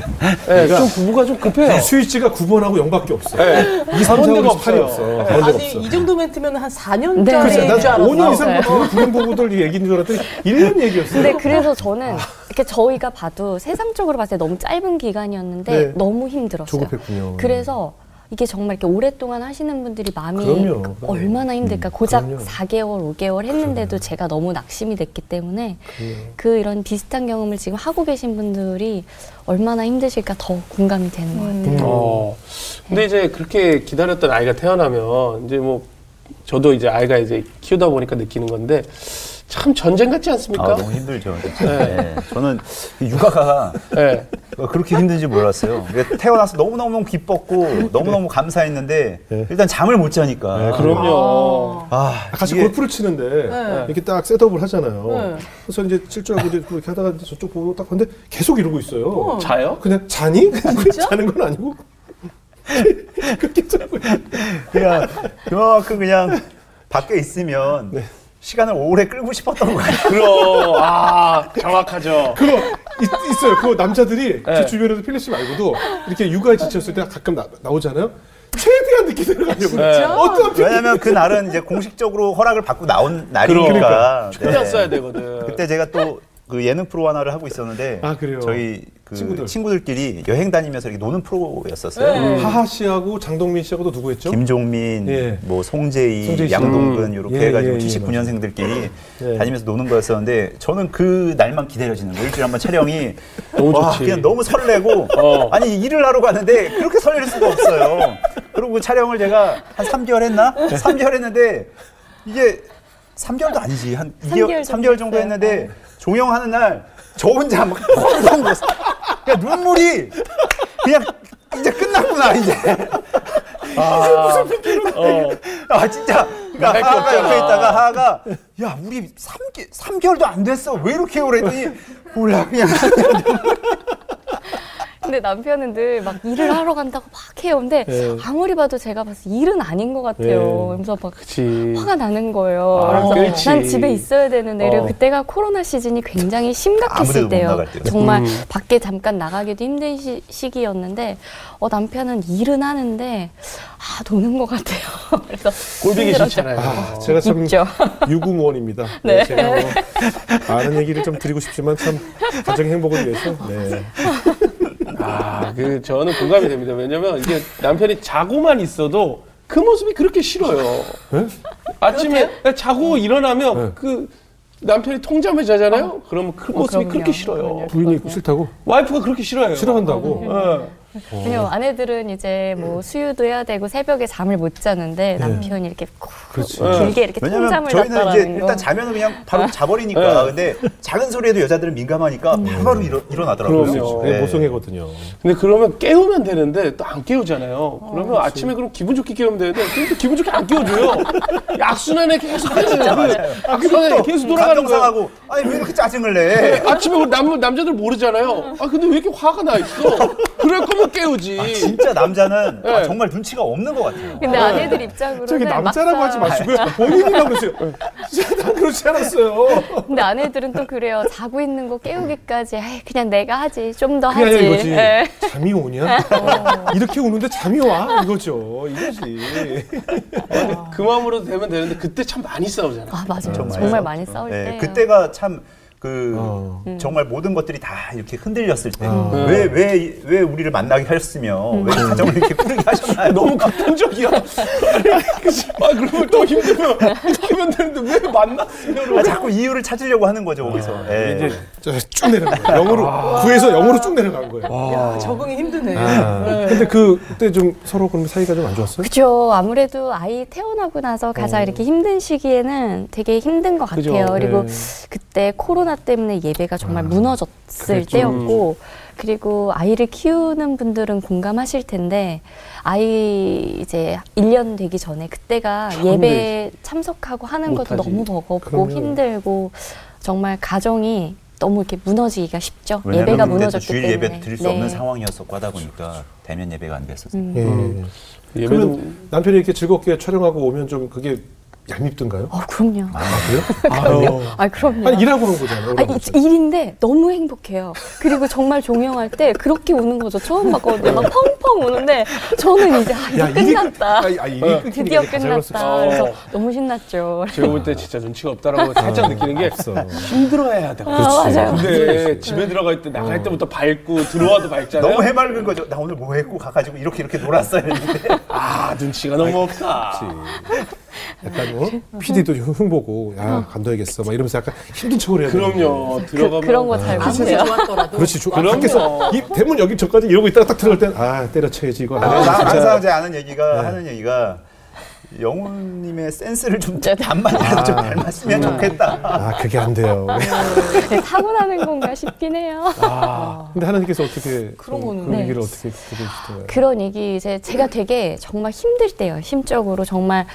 네, 좀 부부가 좀 급해요. 스위치가 9번하고 0밖에 없어. 네. 2, 3, 4, 그런 데가 5, 8이 없어요. 없어. 데가 아니 없어. 이 정도 멘트면 한 4년짜리 네. 줄난 알았어. 5년 이상 부른 부부들 얘기인 줄 알았더니 1년 얘기였어요. 근데 그래서 저는 이렇게 저희가 봐도 세상적으로 봤을 때 너무 짧은 기간이었는데 네. 너무 힘들었어요. 조급했군요. 그래서 이게 정말 이렇게 오랫동안 하시는 분들이 마음이 그럼요, 그럼요. 얼마나 힘들까. 고작 그럼요. 4개월, 5개월 했는데도 제가 너무 낙심이 됐기 때문에 그 이런 비슷한 경험을 지금 하고 계신 분들이 얼마나 힘드실까 더 공감이 되는 것 같아요. 어. 근데 이제 그렇게 기다렸던 아이가 태어나면 이제 뭐 저도 이제 아이가 이제 키우다 보니까 느끼는 건데 참 전쟁 같지 않습니까? 아, 너무 힘들죠. 네. 저는 이 육아가 네. 그렇게 힘든지 몰랐어요. 태어나서 너무너무 기뻤고 너무너무 감사했는데 네. 일단 잠을 못 자니까. 네, 그럼요. 아, 같이 이게 골프를 치는데 네. 이렇게 딱 셋업을 하잖아요. 네. 그래서 이제 칠줄하고 이제 그렇게 하다가 이제 저쪽 보고 딱 봤는데 계속 이러고 있어요. 어. 자요? 그냥 자니? 그냥 자는 건 아니고 그렇게 자고. 그냥 그만큼 그냥 밖에 있으면 네. 시간을 오래 끌고 싶었던 거예요. 그럼 아 정확하죠. 그거 있, 있어요. 그거 남자들이 네. 제 주변에도 필립 씨 말고도 이렇게 육아에 지쳤을 때 가끔 나, 나오잖아요. 최대한 늦게 들어가려고. 네. 왜냐면 그 날은 이제 공식적으로 허락을 받고 나온 날이니까. 그러니까. 최대한 네. 써야 되거든. 그때 제가 또 그 예능 프로 하나를 하고 있었는데 아, 그래요? 저희 그 친구들. 친구들. 끼리 여행 다니면서 이렇게 노는 프로였었어요. 네. 하하 씨하고 장동민 씨하고도 누구 했죠? 김종민, 예. 뭐 송재희, 송재희 씨. 양동근 음. 이렇게 예, 해가지고 예, 예, 79년생들끼리 예. 다니면서 노는 거였었는데 저는 그 날만 기다려지는 거예요. 일주일에 한 번 촬영이 너무 와, 좋지. 그냥 너무 설레고 어. 아니 일을 하러 가는데 그렇게 설렐 수가 없어요. 그리고 그 촬영을 제가 한 3개월 했나? 3개월 했는데 이게 3개월도 아니지 한 2개월, 3개월 정도 3개월 정도. 했는데 종영하는 날 저 혼자 막 펑펑 울었어. 그냥 눈물이 그냥 이제 끝났구나 이제. 어. 아 진짜 그러니까 하하가. 옆에 있다가 하하가 야 우리 3개, 3개월도 안 됐어 왜 이렇게 오래 했더니 몰라 그냥 근데 남편은 늘 막 일을 하러 간다고 막 해요. 근데 네. 아무리 봐도 제가 봐서 일은 아닌 것 같아요. 네. 그래서 막 그치. 화가 나는 거예요. 아, 그래서 그렇지. 난 집에 있어야 되는데 어. 그때가 코로나 시즌이 굉장히 아무데도 심각했을 못 때요. 정말 음. 밖에 잠깐 나가기도 힘든 시, 시기였는데 어, 남편은 일은 하는데 아 노는 것 같아요. 그래서 꼴보기. 싫잖아요. 아, 제가 참 있죠. 유구무원입니다. 네. 제가 뭐 많은 얘기를 좀 드리고 싶지만 참 가정 행복을 위해서 네. 아, 그 저는 공감이 됩니다. 왜냐면 이게 남편이 자고만 있어도 그 모습이 그렇게 싫어요. 네? 아침에 자고 일어나면 네. 그 남편이 통잠을 자잖아요. 그러면 그 모습이 그럼요. 그렇게 싫어요. 부인이 싫다고? 와이프가 그렇게 싫어해요. 싫어한다고? 예. 왜냐면 아내들은 이제 뭐 수유도 해야 되고 새벽에 잠을 못 자는데 남편이 이렇게 콕 그렇지. 길게 이렇게 통잠을 저희는 이제 거. 일단 자면은 그냥 바로 자버리니까. 근데 작은 소리에도 여자들은 민감하니까 바로바로 일어, 일어나더라고요. 그럼요. 네, 네. 모성애거든요. 근데 그러면 깨우면 되는데 또 안 깨우잖아요. 그러면 아침에 그럼 기분 좋게 깨우면 되는데 근데 기분 좋게 안 깨워줘요. 약순환에 계속. 악순환에 계속 돌아가는 거예요. 상하고 아니 왜 이렇게 짜증을 내? 아침에 우리 남, 남자들 모르잖아요. 아 근데 왜 이렇게 화가 나 있어? 그럴 거면 깨우지. 진짜 남자는 아, 네. 정말 눈치가 없는 것 같아요. 근데 아내들 입장으로는 저기 남자라고 하지 마시고요. 본인이라고 그러세요. 진짜 난 그렇지 않았어요. 근데 아내들은 또 그래요. 자고 있는 거 깨우기까지 아이, 그냥 내가 하지. 좀 더 하지. 이거지. 예. 잠이 오냐? 이렇게 우는데 잠이 와? 이거죠. 이거지. 그 마음으로 되면 되는데 그때 참 많이 싸우잖아. 아 맞아요. 정말. 정말, 많이 싸울 네, 때. 그때가 참 그 어. 정말 모든 것들이 다 이렇게 흔들렸을 때 왜 왜왜 우리를 만나게 하셨으며 왜 가정을 이렇게 꾸르게 하셨나요? 너무. 그치? 아 그러면 또 힘들면 하면 되는데 왜 만났으면 아, 자꾸 이유를 찾으려고 하는 거죠 거기서. 예. 이제 저 쭉 내려간 거예요. 영으로 구에서 영으로 쭉 내려간 거예요. 야, 적응이 힘드네. 아, 근데 그 그때 좀 서로 그럼 사이가 좀 안 좋았어요? 그죠. 아무래도 아이 태어나고 나서 가장 이렇게 힘든 시기에는 되게 힘든 것 그죠. 같아요. 그리고 네. 그때 코로나 때문에 예배가 정말 무너졌을 그랬죠. 때였고, 그리고 아이를 키우는 분들은 공감하실 텐데, 아이 이제 1년 되기 전에 그때가 예배 참석하고 하는 것도 못하지. 너무 버겁고 그럼요. 힘들고, 정말 가정이 너무 이렇게 무너지기가 쉽죠. 예배가 무너졌기 주일 때문에. 예배 드릴 수 네. 없는 상황이었었고 하다 보니까 대면 예배가 안 됐었어요. 음. 예. 예배도 그러면 남편이 이렇게 즐겁게 촬영하고 오면 좀 그게 얄밉던가요? 어, 그럼요. 아, 그래요? 아, 그럼요. 아니 일하고 오는 거잖아요. 아, 이- 일인데 너무 행복해요. 그리고 정말 종영할 때 그렇게 우는 거죠. 처음 봤거든요. 막 펑펑 우는데 저는 이제 아, 이제 일이 끝났다. 아, 아, 일이 끊기니까 드디어 이제 가져갈 수 끝났다. 없어. 그래서 너무 신났죠. 제가 볼 때 진짜 눈치가 없다라고 살짝 느끼는 게 없어. 힘들어해야 돼. 아, 맞아요. 근데 집에 들어갈 때 나갈 때부터 밝고 들어와도 밝잖아요. 너무 해맑은 거죠. 나 오늘 뭐 했고 가가지고 이렇게 이렇게 놀았어요. 했는데 아 눈치가 너무 없다. 약간 어? PD도 흥보고 야 간둬야겠어. 막 이러면서 약간 힘든 척을 해야 돼. 그럼요. 들어가면 그, 런 거잘 아무리 못해요. 그렇지. 조, 아, 그럼요. 밖에서 이 대문 여기 저까지 이러고 있다가 딱 들어갈 땐아 때려쳐야지 이거. 나 아, 항상 제 아는 얘기가 하는 얘기가 영훈님의 센스를 좀 반만이라도 좀 닮았으면 좋겠다. 아 그게 안 돼요. 네, 타고나는 건가 싶긴 해요. 근데 하나님께서 어떻게 그런 좀 거는. 그 네. 얘기를 어떻게 들으시던가요? 그런 얘기 이제 제가 되게 정말 힘들 때요. 심적으로 정말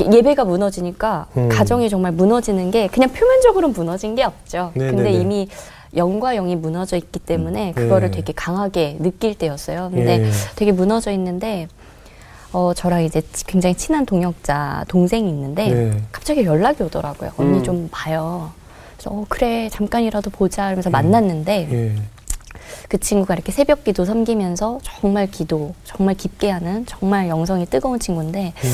예배가 무너지니까 음. 가정이 정말 무너지는 게 그냥 표면적으로 무너진 게 없죠. 네, 근데 네, 네. 이미 영과 영이 무너져 있기 때문에 그거를 네. 되게 강하게 느낄 때였어요. 근데 예. 되게 무너져 있는데 어 저랑 이제 굉장히 친한 동역자 동생이 있는데 네. 갑자기 연락이 오더라고요. 언니 음. 좀 봐요. 그래서 어 그래 잠깐이라도 보자 이러면서 만났는데 예. 그 친구가 이렇게 새벽 기도 섬기면서 정말 기도, 정말 깊게 하는 정말 영성이 뜨거운 친구인데 예.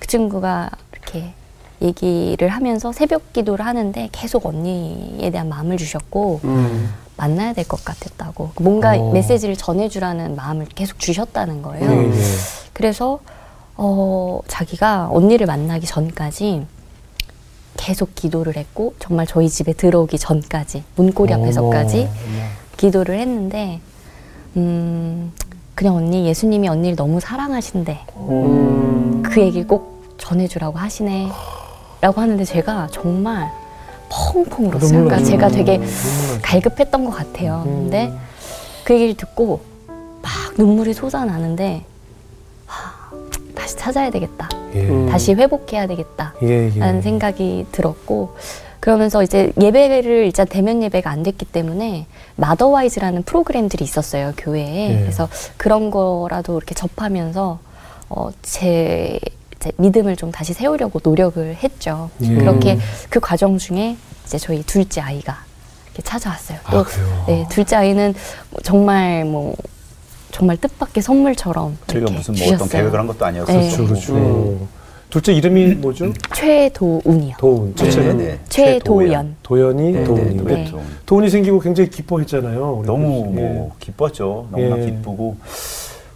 그 친구가 이렇게 얘기를 하면서 새벽 기도를 하는데 계속 언니에 대한 마음을 주셨고 음. 만나야 될 것 같았다고 뭔가 어. 메시지를 전해주라는 마음을 계속 주셨다는 거예요. 예, 예. 그래서 어, 자기가 언니를 만나기 전까지 계속 기도를 했고 정말 저희 집에 들어오기 전까지 문고리 앞에서까지 어머, 기도를 했는데 음 그냥 언니 예수님이 언니를 너무 사랑하신대 음. 그 얘기를 꼭 전해주라고 하시네 라고 하는데 제가 정말 펑펑 울었어요 그러니까. 제가 되게 나죠. 갈급했던 것 같아요 근데 그 얘기를 듣고 막 눈물이 솟아나는데 하, 다시 찾아야 되겠다 예. 음. 다시 회복해야 되겠다 예, 예. 라는 생각이 들었고 그러면서 이제 예배를 일단 대면 예배가 안 됐기 때문에 마더와이즈라는 프로그램들이 있었어요 교회에 예. 그래서 그런 거라도 이렇게 접하면서 어, 제 이제 믿음을 좀 다시 세우려고 노력을 했죠 예. 그렇게 그 과정 중에 이제 저희 둘째 아이가 이렇게 찾아왔어요 또 아, 그래요? 네, 둘째 아이는 정말 뭐 정말 뜻밖의 선물처럼 저희가 무슨 뭐 어떤 주셨어요. 계획을 한 것도 아니었어요. 네. 그렇죠, 그렇죠. 음. 둘째 이름이 뭐죠? 최도운이요 도운. 첫째는 네, 네. 최도연 도연이 네, 도운이. 네, 네. 도운. 도운이 생기고 굉장히 기뻐했잖아요. 너무 예. 뭐 기뻤죠. 너무나 예. 기쁘고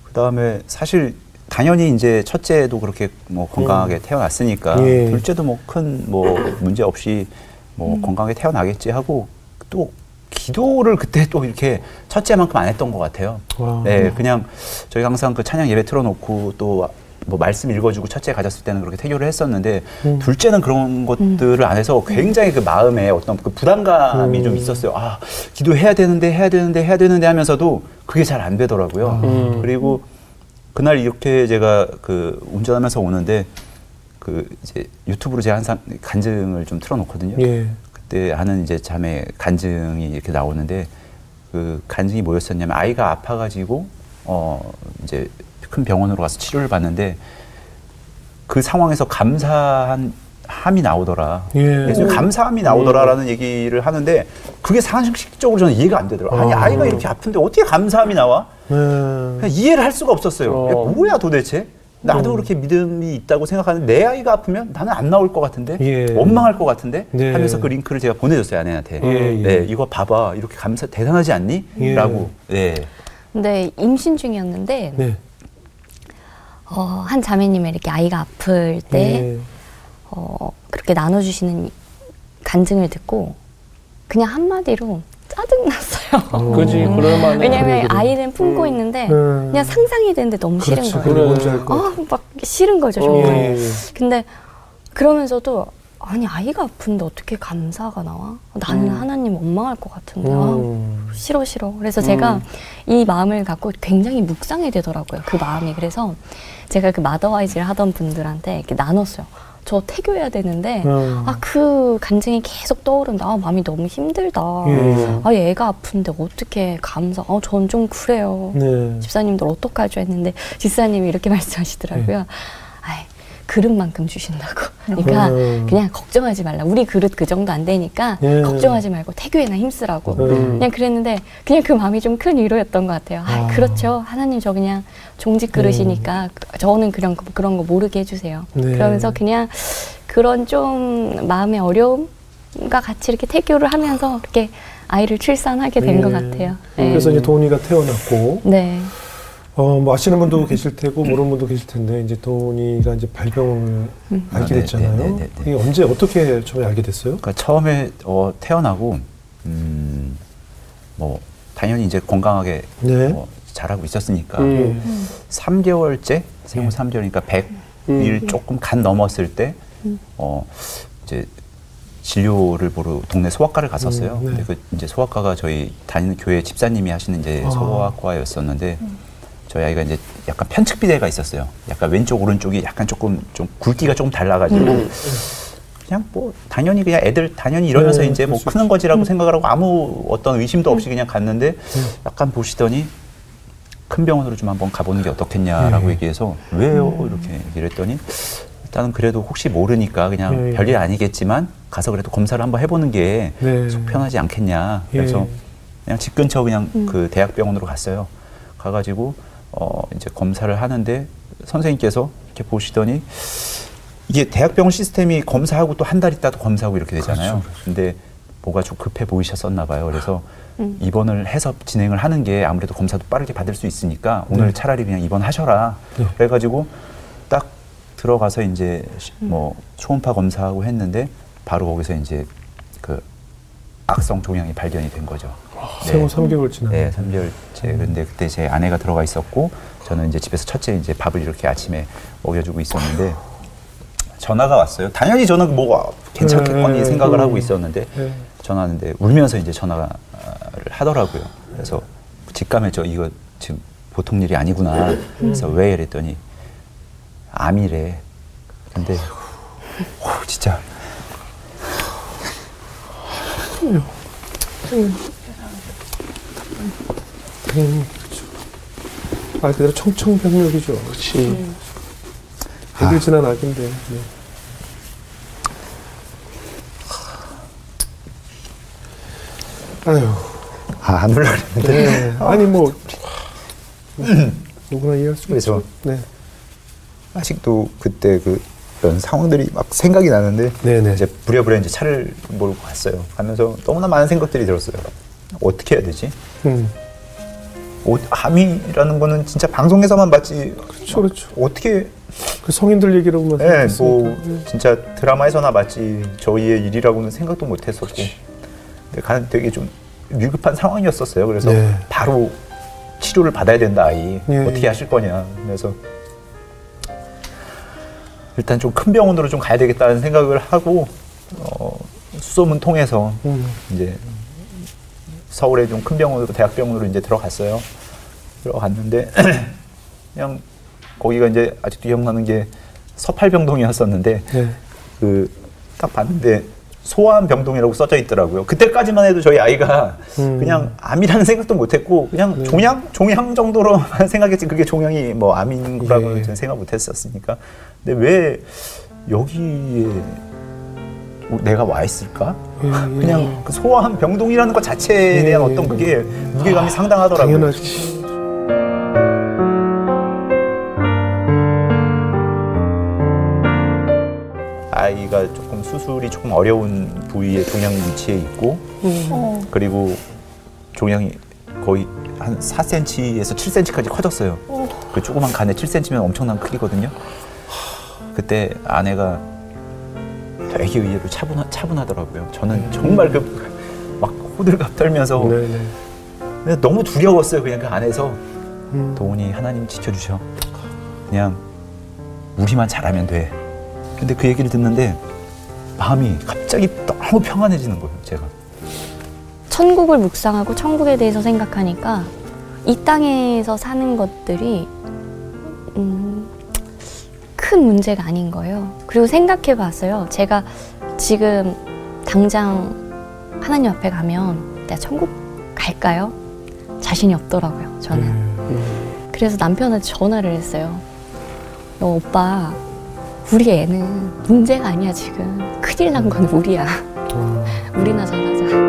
그다음에 사실 당연히 이제 첫째도 그렇게 뭐 건강하게 태어났으니까 예. 둘째도 뭐 큰뭐 문제 없이 뭐 건강하게 태어나겠지 하고 또 기도를 그때 또 이렇게 첫째만큼 안 했던 것 같아요. 와. 네, 그냥 저희 항상 그 찬양 예배 틀어놓고 또 뭐 말씀 읽어주고 첫째 가졌을 때는 그렇게 태교를 했었는데 음. 둘째는 그런 것들을 안 해서 굉장히 그 마음에 어떤 그 부담감이 음. 좀 있었어요. 아 기도해야 되는데 해야 되는데 해야 되는데 하면서도 그게 잘 안 되더라고요. 음. 그리고 그날 이렇게 제가 그 운전하면서 오는데 그 이제 유튜브로 제가 항상 간증을 좀 틀어놓거든요. 예. 그때 하는 이제 자매 간증이 이렇게 나오는데 그 간증이 뭐였었냐면 아이가 아파가지고 어 이제 큰 병원으로 가서 치료를 받는데 그 상황에서 감사한 함이 나오더라. 예. 감사함이 나오더라라는 얘기를 하는데 그게 상식적으로 저는 이해가 안 되더라고요. 아니 아. 아이가 이렇게 아픈데 어떻게 감사함이 나와? 네. 그냥 이해를 할 수가 없었어요. 어. 야, 뭐야 도대체? 나도 음. 그렇게 믿음이 있다고 생각하는데 내 아이가 아프면 나는 안 나올 것 같은데 예. 원망할 것 같은데 네. 하면서 그 링크를 제가 보내줬어요 아내한테. 예, 예. 네 이거 봐봐 이렇게 감사 대단하지 않니? 예. 라고. 네. 근데 임신 중이었는데 네. 어, 한 자매님이 이렇게 아이가 아플 때 예. 어, 그렇게 나눠주시는 간증을 듣고 그냥 한마디로 짜증났어요. 그지 그럴만해. 왜냐면 그래, 그래. 아이는 품고 있는데 음. 그냥 상상이 되는데 너무 싫은 그렇지. 거예요. 그래. 아, 막 싫은 거죠, 어. 정말. 예, 예. 근데 그러면서도 아니 아이가 아픈데 어떻게 감사가 나와? 나는 하나님 원망할 것 같은데 아, 음. 싫어 싫어. 그래서 제가 이 마음을 갖고 굉장히 묵상이 되더라고요. 그 마음이 그래서 제가 그 마더와이즈를 하던 분들한테 이렇게 나눴어요. 저 태교해야 되는데 음. 아그 간증이 계속 떠오른다. 아, 마음이 너무 힘들다. 예. 아 얘가 아픈데 어떻게 감사? 어, 전좀 그래요. 네. 집사님들 어떡하죠 했는데 집사님이 이렇게 말씀하시더라고요. 네. 그릇만큼 주신다고. 그러니까 음. 그냥 걱정하지 말라. 우리 그릇 그 정도 안 되니까 예. 걱정하지 말고 태교에나 힘쓰라고. 음. 그냥 그랬는데 그냥 그 마음이 좀 큰 위로였던 것 같아요. 아, 아. 그렇죠. 하나님 저 그냥 종직 그릇이니까 저는 그런 거, 그런 거 모르게 해주세요. 네. 그러면서 그냥 그런 좀 마음의 어려움과 같이 이렇게 태교를 하면서 이렇게 아이를 출산하게 된것 예. 같아요. 네. 그래서 이제 도훈이가 태어났고 네. 어, 뭐 아시는 분도 계실 테고 모르는 분도 계실 텐데 이제 도훈이가 이제 발병을 알게 아, 네, 됐잖아요. 네, 네, 네, 네. 이게 언제 어떻게 처음에 알게 됐어요? 그러니까 처음에 어, 태어나고 음, 뭐 당연히 이제 건강하게 네. 뭐 자라고 있었으니까 음. 3개월째 생후 네. 3개월이니까 100일 음. 조금 간 넘었을 때 어, 이제 진료를 보러 동네 소아과를 갔었어요. 음, 네. 근데 그 이제 소아과가 저희 다니는 교회 집사님이 하시는 이제 아. 소아과였었는데 저희 아이가 이제 약간 편측 비대가 있었어요. 약간 왼쪽 오른쪽이 약간 조금 좀 굵기가 조금 달라가지고 음. 그냥 뭐 당연히 그냥 애들 당연히 이러면서 네, 이제 뭐수 크는 거지라고 생각을 하고 아무 어떤 의심도 없이 그냥 갔는데 네. 약간 보시더니 큰 병원으로 좀 한번 가보는 게 어떻겠냐라고 네. 얘기해서 왜요 이렇게 얘기를 했더니 일단은 그래도 혹시 모르니까 그냥 네. 별일 아니겠지만 가서 그래도 검사를 한번 해보는 게 네. 속 편하지 않겠냐 예. 그래서 그냥 집 근처 그냥 그 대학병원으로 갔어요 가가지고 어 이제 검사를 하는데 선생님께서 이렇게 보시더니 이게 대학병원 시스템이 검사하고 또 한 달 있다도 검사하고 이렇게 되잖아요. 그렇죠, 근데 뭐가 좀 급해 보이셨었나 봐요. 그래서 입원을 해서 진행을 하는 게 아무래도 검사도 빠르게 받을 수 있으니까 오늘 네. 차라리 그냥 입원하셔라. 네. 그래가지고 딱 들어가서 이제 시- 뭐 초음파 검사하고 했는데 바로 거기서 이제 그 악성 종양이 발견이 된 거죠. 생후 3개월 지나. 네, 3개월째. 근데 그때 제 아내가 들어가 있었고 저는 이제 집에서 첫째 이제 밥을 이렇게 아침에 먹여주고 있었는데 전화가 왔어요. 당연히 저는 뭐 괜찮겠거니 네, 생각을 음. 하고 있었는데 네. 전화하는데 울면서 이제 전화를 하더라고요. 그래서 직감했죠. 이거 지금 보통 일이 아니구나. 그래서 왜 이랬더니 암이래. 근데 오, 진짜 그렇죠. 말 그대로 청청병력이죠. 그렇지. 애들 지난 아기인데. 네. 아유, 아, 안 그랬는데 네. 아니 뭐 누구나 이해할 수가 그래서 있죠. 네, 아직도 그때 그 그런 상황들이 막 생각이 나는데 네네. 이제 부랴부랴 이제 차를 몰고 갔어요. 가면서 너무나 많은 생각들이 들었어요. 어떻게 해야 되지? 음, 어, 암이라는 거는 진짜 방송에서만 봤지 그렇죠, 그렇죠. 어떻게 그 성인들 얘기라고만 예, 생각했으니까. 뭐 진짜 드라마에서나 봤지 저희의 일이라고는 생각도 못했었고 근데 가- 되게 좀 위급한 상황이었었어요. 그래서 네. 바로 치료를 받아야 된다 아이 예, 어떻게 예. 하실 거냐 그래서 일단 좀 큰 병원으로 좀 가야 되겠다는 생각을 하고 어, 수소문 통해서 음. 이제 서울의 좀큰 병원으로 대학병원으로 이제 들어갔어요. 들어갔는데 그냥 거기가 이제 아직도 기억나는 게 서팔병동이었었는데 네. 그딱 봤는데 소아암 병동이라고 써져 있더라고요. 그때까지만 해도 저희 아이가 음. 그냥 암이라는 생각도 못했고 그냥 종양 종양 정도로만 생각했지 그게 종양이 뭐 암인 거라고 예. 는 생각 못했었으니까. 근데 왜 여기에 내가 와 있을까? 예, 예. 그냥 그 소아암 병동이라는 것 자체에 예, 대한 예. 어떤 그게 무게감이 상당하더라고요. 당연하지. 아이가 조금 수술이 조금 어려운 부위에 종양이 위치해 있고 그리고 종양이 거의 한 4cm에서 7cm까지 커졌어요. 그 조그만 간에 7cm면 엄청난 크기거든요. 그때 아내가 되게 의외로 차분하, 차분하더라고요. 저는 정말 그 막 호들갑 떨면서 네, 네. 근데 너무 두려웠어요. 그냥 그 안에서 음. 도훈이 하나님 지켜주셔. 그냥 우리만 잘하면 돼. 근데 그 얘기를 듣는데 마음이 갑자기 너무 평안해지는 거예요. 제가. 천국을 묵상하고 천국에 대해서 생각하니까 이 땅에서 사는 것들이 음, 큰 문제가 아닌 거예요. 그리고 생각해 봤어요. 제가 지금 당장 하나님 앞에 가면 내가 천국 갈까요? 자신이 없더라고요. 저는. 음. 그래서 남편한테 전화를 했어요. 너 오빠, 우리 애는 문제가 아니야 지금. 큰일 난 건 우리야. 우리나 잘하자.